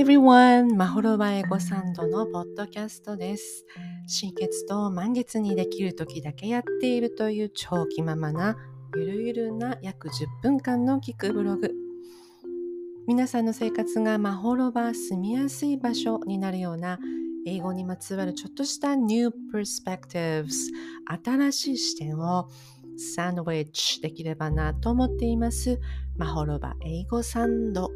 Hi everyone! マホロバエゴサンドのポッドキャストです。新月と満月にできる時だけやっているという超気ままなゆるゆるな約10分間の聞くブログ。皆さんの生活がマホロバ住みやすい場所になるような英語にまつわるちょっとした New Perspectives 新しい視点をサンドウィッチできればなと思っています。マホロバ英語サンド。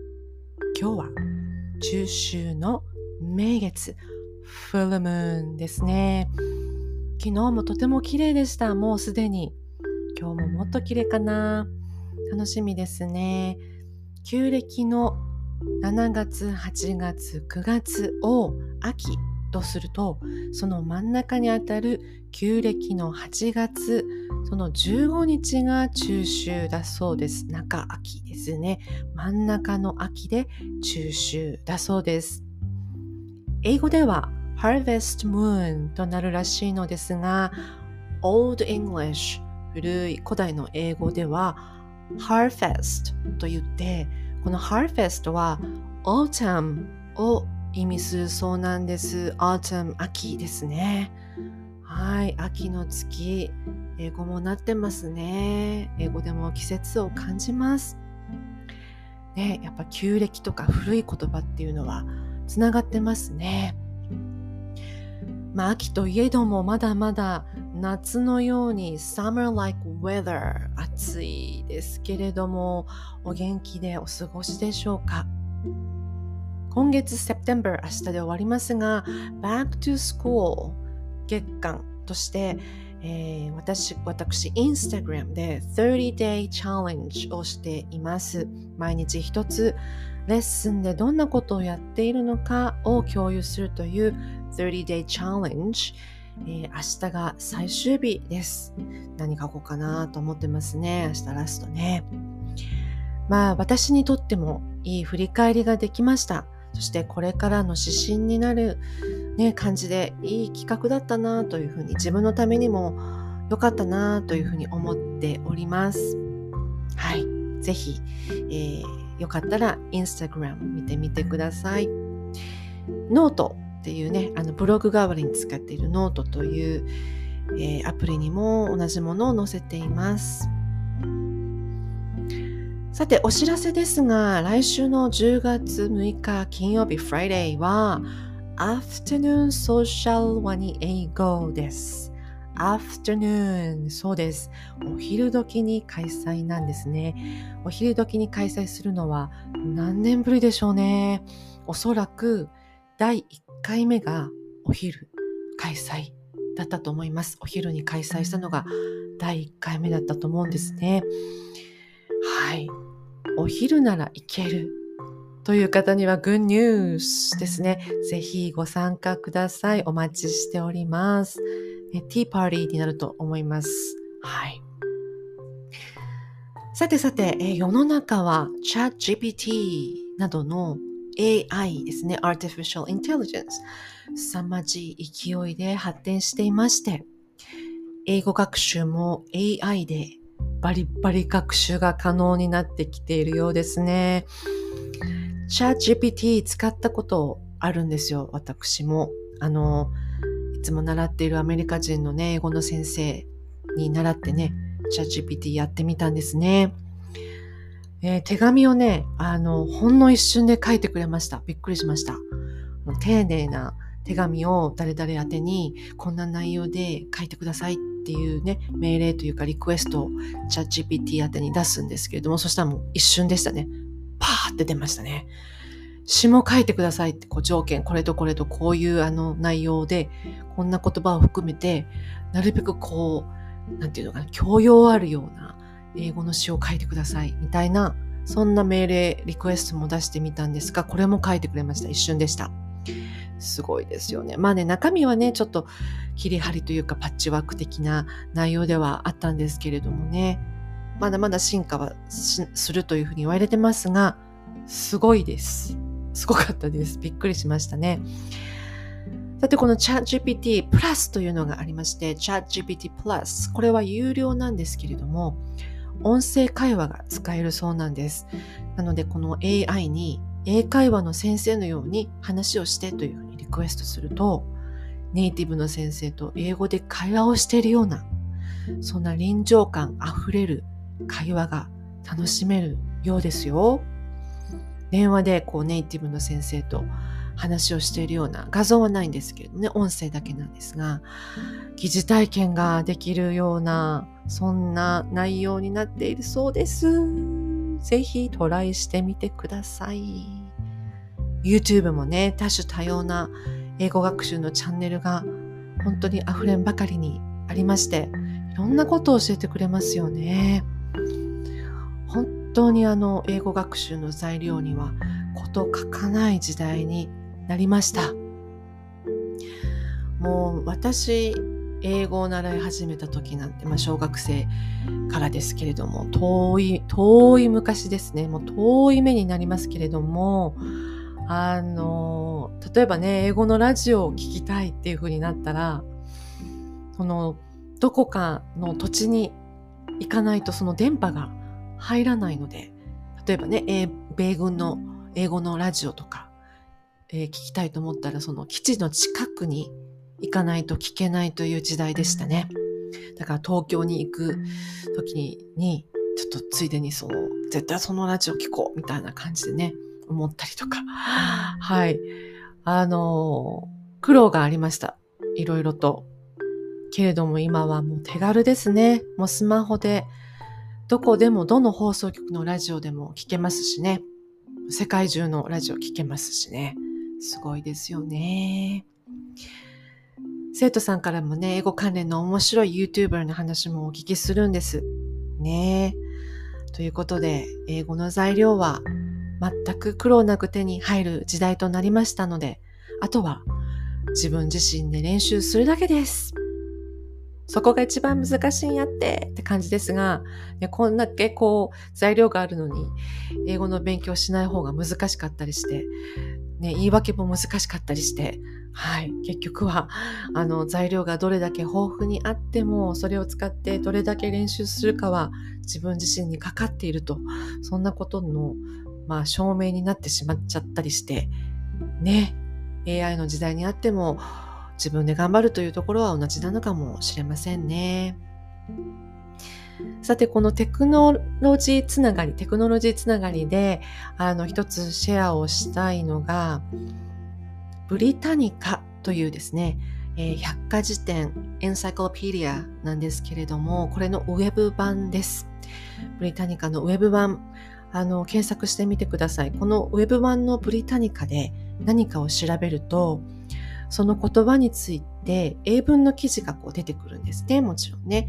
今日は中秋の名月、フルムーンですね。昨日もとても綺麗でした。もうすでに。今日ももっと綺麗かな。楽しみですね。旧暦の7月、8月、9月を秋とするとその真ん中にあたる旧暦の8月その15日が中秋だそうです。中秋ですね。真ん中の秋で中秋だそうです。英語では Harvest Moon となるらしいのですが Old English 古い古代の英語では Harvest と言ってこの Harvest は Autumn を意味するそうなんです。autumn 秋ですね。はい、秋の月、英語もなってますね。英語でも季節を感じます。ね、やっぱ旧暦とか古い言葉っていうのはつながってますね。まあ秋といえどもまだまだ夏のように summer like weather 暑いですけれどもお元気でお過ごしでしょうか？今月 September 明日で終わりますが Back to School 月間として、えー、私、私、インスタグラムで 30day challenge をしています。毎日一つレッスンでどんなことをやっているのかを共有するという30 day challenge、えー、明日が最終日です。何書こうかなと思ってますね。明日ラストね。まあ私にとってもいい振り返りができました。そしてこれからの指針になる、ね、感じでいい企画だったなというふうに自分のためにも良かったなというふうに思っております。はい。ぜひ、えー、よかったらインスタグラム見てみてください。ノートっていうね、あのブログ代わりに使っているノートという、えー、アプリにも同じものを載せています。さて、お知らせですが、来週の10月6日金曜日 Friday は Afternoon Social ワニ英語です。Afternoon そうです。お昼時に開催なんですね。お昼時に開催するのは何年ぶりでしょうね。おそらく第1回目がお昼開催だったと思います。お昼に開催したのが第1回目だったと思うんですね。はい。お昼なら行けるという方にはグッニュースですね。ぜひご参加ください。お待ちしております。ティーパーティーになると思います。はい。さてさて、え世の中は ChatGPT などの AI ですね、Artificial Intelligence 凄まじい勢いで発展していまして、英語学習も AI でバリバリ学習が可能になってきているようですね。チャット GPT 使ったことあるんですよ、私も。あの、いつも習っているアメリカ人のね、英語の先生に習ってね、チャット GPT やってみたんですね。えー、手紙をね、あの、ほんの一瞬で書いてくれました。びっくりしました。丁寧な手紙を誰々宛てにこんな内容で書いてくださいってっていうね、命令というかリクエストをチャット GPT 宛てに出すんですけれども、そしたらもう一瞬でしたね。パーって出ましたね。詩も書いてくださいってこう条件、これとこれとこういうあの内容で、こんな言葉を含めて、なるべくこう、なんていうのかな、教養あるような英語の詩を書いてくださいみたいな、そんな命令、リクエストも出してみたんですが、これも書いてくれました。一瞬でした。すごいですよね。まあね、中身はね、ちょっと切り張りというかパッチワーク的な内容ではあったんですけれどもね、まだまだ進化はするというふうに言われてますが、すごいです。すごかったです。びっくりしましたね。さて、この ChatGPT プラスというのがありまして、ChatGPT プラス、これは有料なんですけれども、音声会話が使えるそうなんです。なので、この AI に英会話の先生のように話をしてというふうにリクエストすると、ネイティブの先生と英語で会話をしているような、そんな臨場感あふれる会話が楽しめるようですよ。電話でこうネイティブの先生と話をしているような画像はないんですけどね、音声だけなんですが、疑似体験ができるような、そんな内容になっているそうです。ぜひトライしてみてください。YouTube もね、多種多様な英語学習のチャンネルが本当に溢れんばかりにありまして、いろんなことを教えてくれますよね。本当にあの英語学習の材料にはこと書かない時代になりました。もう私英語を習い始めた時なんて、まあ、小学生からですけれども遠い遠い昔ですね。もう遠い目になりますけれどもあの例えばね英語のラジオを聴きたいっていう風になったらそのどこかの土地に行かないとその電波が入らないので例えばね米軍の英語のラジオとかえー、聞きたいと思ったらその基地の近くに行かないと聞けないという時代でしたね。だから東京に行く時にちょっとついでにその絶対そのラジオ聞こうみたいな感じでね思ったりとか。はい。あの苦労がありました。いろいろと。けれども今はもう手軽ですね。もうスマホでどこでもどの放送局のラジオでも聞けますしね。世界中のラジオ聞けますしね。すごいですよね。生徒さんからもね、英語関連の面白い YouTuber の話もお聞きするんです。ねということで、英語の材料は全く苦労なく手に入る時代となりましたので、あとは自分自身で練習するだけです。そこが一番難しいんやってって感じですが、ね、こんだけこう材料があるのに英語の勉強しない方が難しかったりして、ね、言い訳も難しかったりして、はい、結局はあの材料がどれだけ豊富にあってもそれを使ってどれだけ練習するかは自分自身にかかっていると。そんなことの、まあ、証明になってしまっちゃったりしてね。AI の時代にあっても自分で頑張るというところは同じなのかもしれませんね。さて、このテクノロジーつながり、テクノロジーつながりで、あの、一つシェアをしたいのが、ブリタニカというですね、えー、百科事典、エンサイクロペディアなんですけれども、これのウェブ版です。ブリタニカのウェブ版、あの、検索してみてください。このウェブ版のブリタニカで何かを調べると、その言葉について英文の記事がこう出てくるんですね、もちろんね。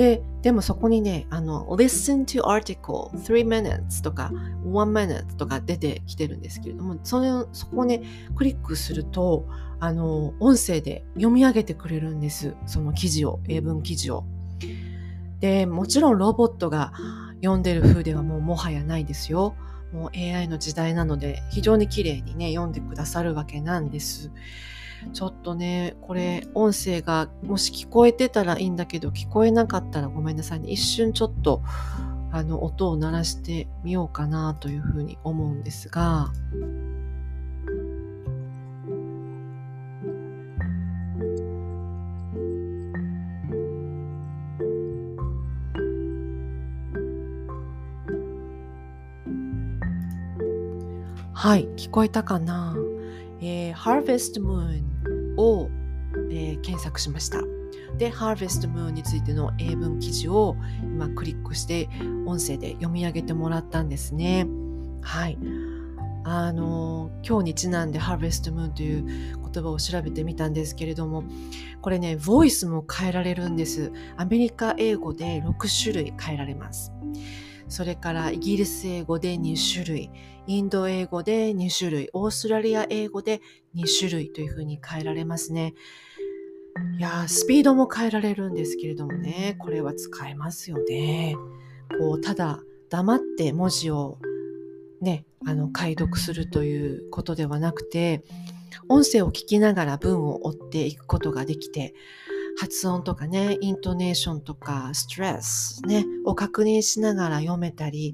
で、でもそこにね、あの、listen to article 3 minutes とか1 minute とか出てきてるんですけれども、それそこをね、クリックすると、あの、音声で読み上げてくれるんです。その記事を、英文記事を。で、もちろんロボットが読んでる風ではもうもはやないですよ。もう AI の時代なので非常に綺麗にね読んでくださるわけなんです。ちょっとね、これ音声がもし聞こえてたらいいんだけど、聞こえなかったらごめんなさいね。一瞬ちょっとあの音を鳴らしてみようかなというふうに思うんですが、はい、聞こえたかな、えー、Harvest Moon を、えー、検索しました。で、Harvest Moon についての英文記事を今クリックして音声で読み上げてもらったんですね。はい。あの、今日にちなんで Harvest Moon という言葉を調べてみたんですけれども、これね、ボイスも変えられるんです。アメリカ英語で6種類変えられます。それからイギリス英語で2種類、インド英語で2種類、オーストラリア英語で2種類というふうに変えられますね。いやスピードも変えられるんですけれどもね、これは使えますよね。こう、ただ黙って文字をね、あの、解読するということではなくて、音声を聞きながら文を追っていくことができて、発音とかね、イントネーションとかストレスね、を確認しながら読めたり、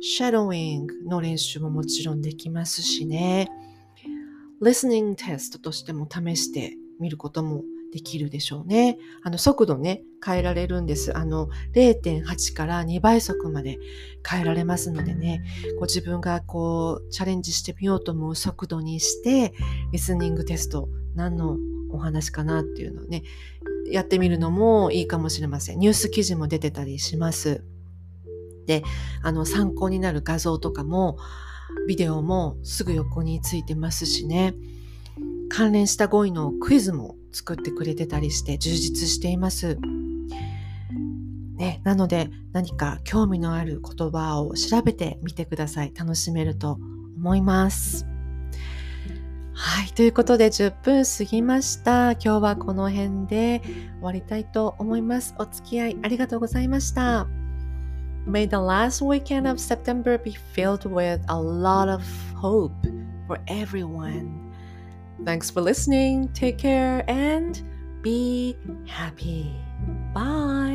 シャドウイングの練習ももちろんできますしね。listening テストとしても試してみることもできるでしょうね。あの、速度ね、変えられるんです。あの、0.8から2倍速まで変えられますのでね、ご自分がこう、チャレンジしてみようと思う速度にして、リスニングテスト、何のお話かなっていうのをね、やってみるのもいいかもしれません。ニュース記事も出てたりします。で、あの、参考になる画像とかも、ビデオもすぐ横についてますしね。関連した語彙のクイズも作ってくれてたりして充実しています。ね、なので何か興味のある言葉を調べてみてください。楽しめると思います。はい。ということで10分過ぎました。今日はこの辺で終わりたいと思います。お付き合いありがとうございました。May the last weekend of September be filled with a lot of hope for everyone. Thanks for listening. Take care and be happy. Bye.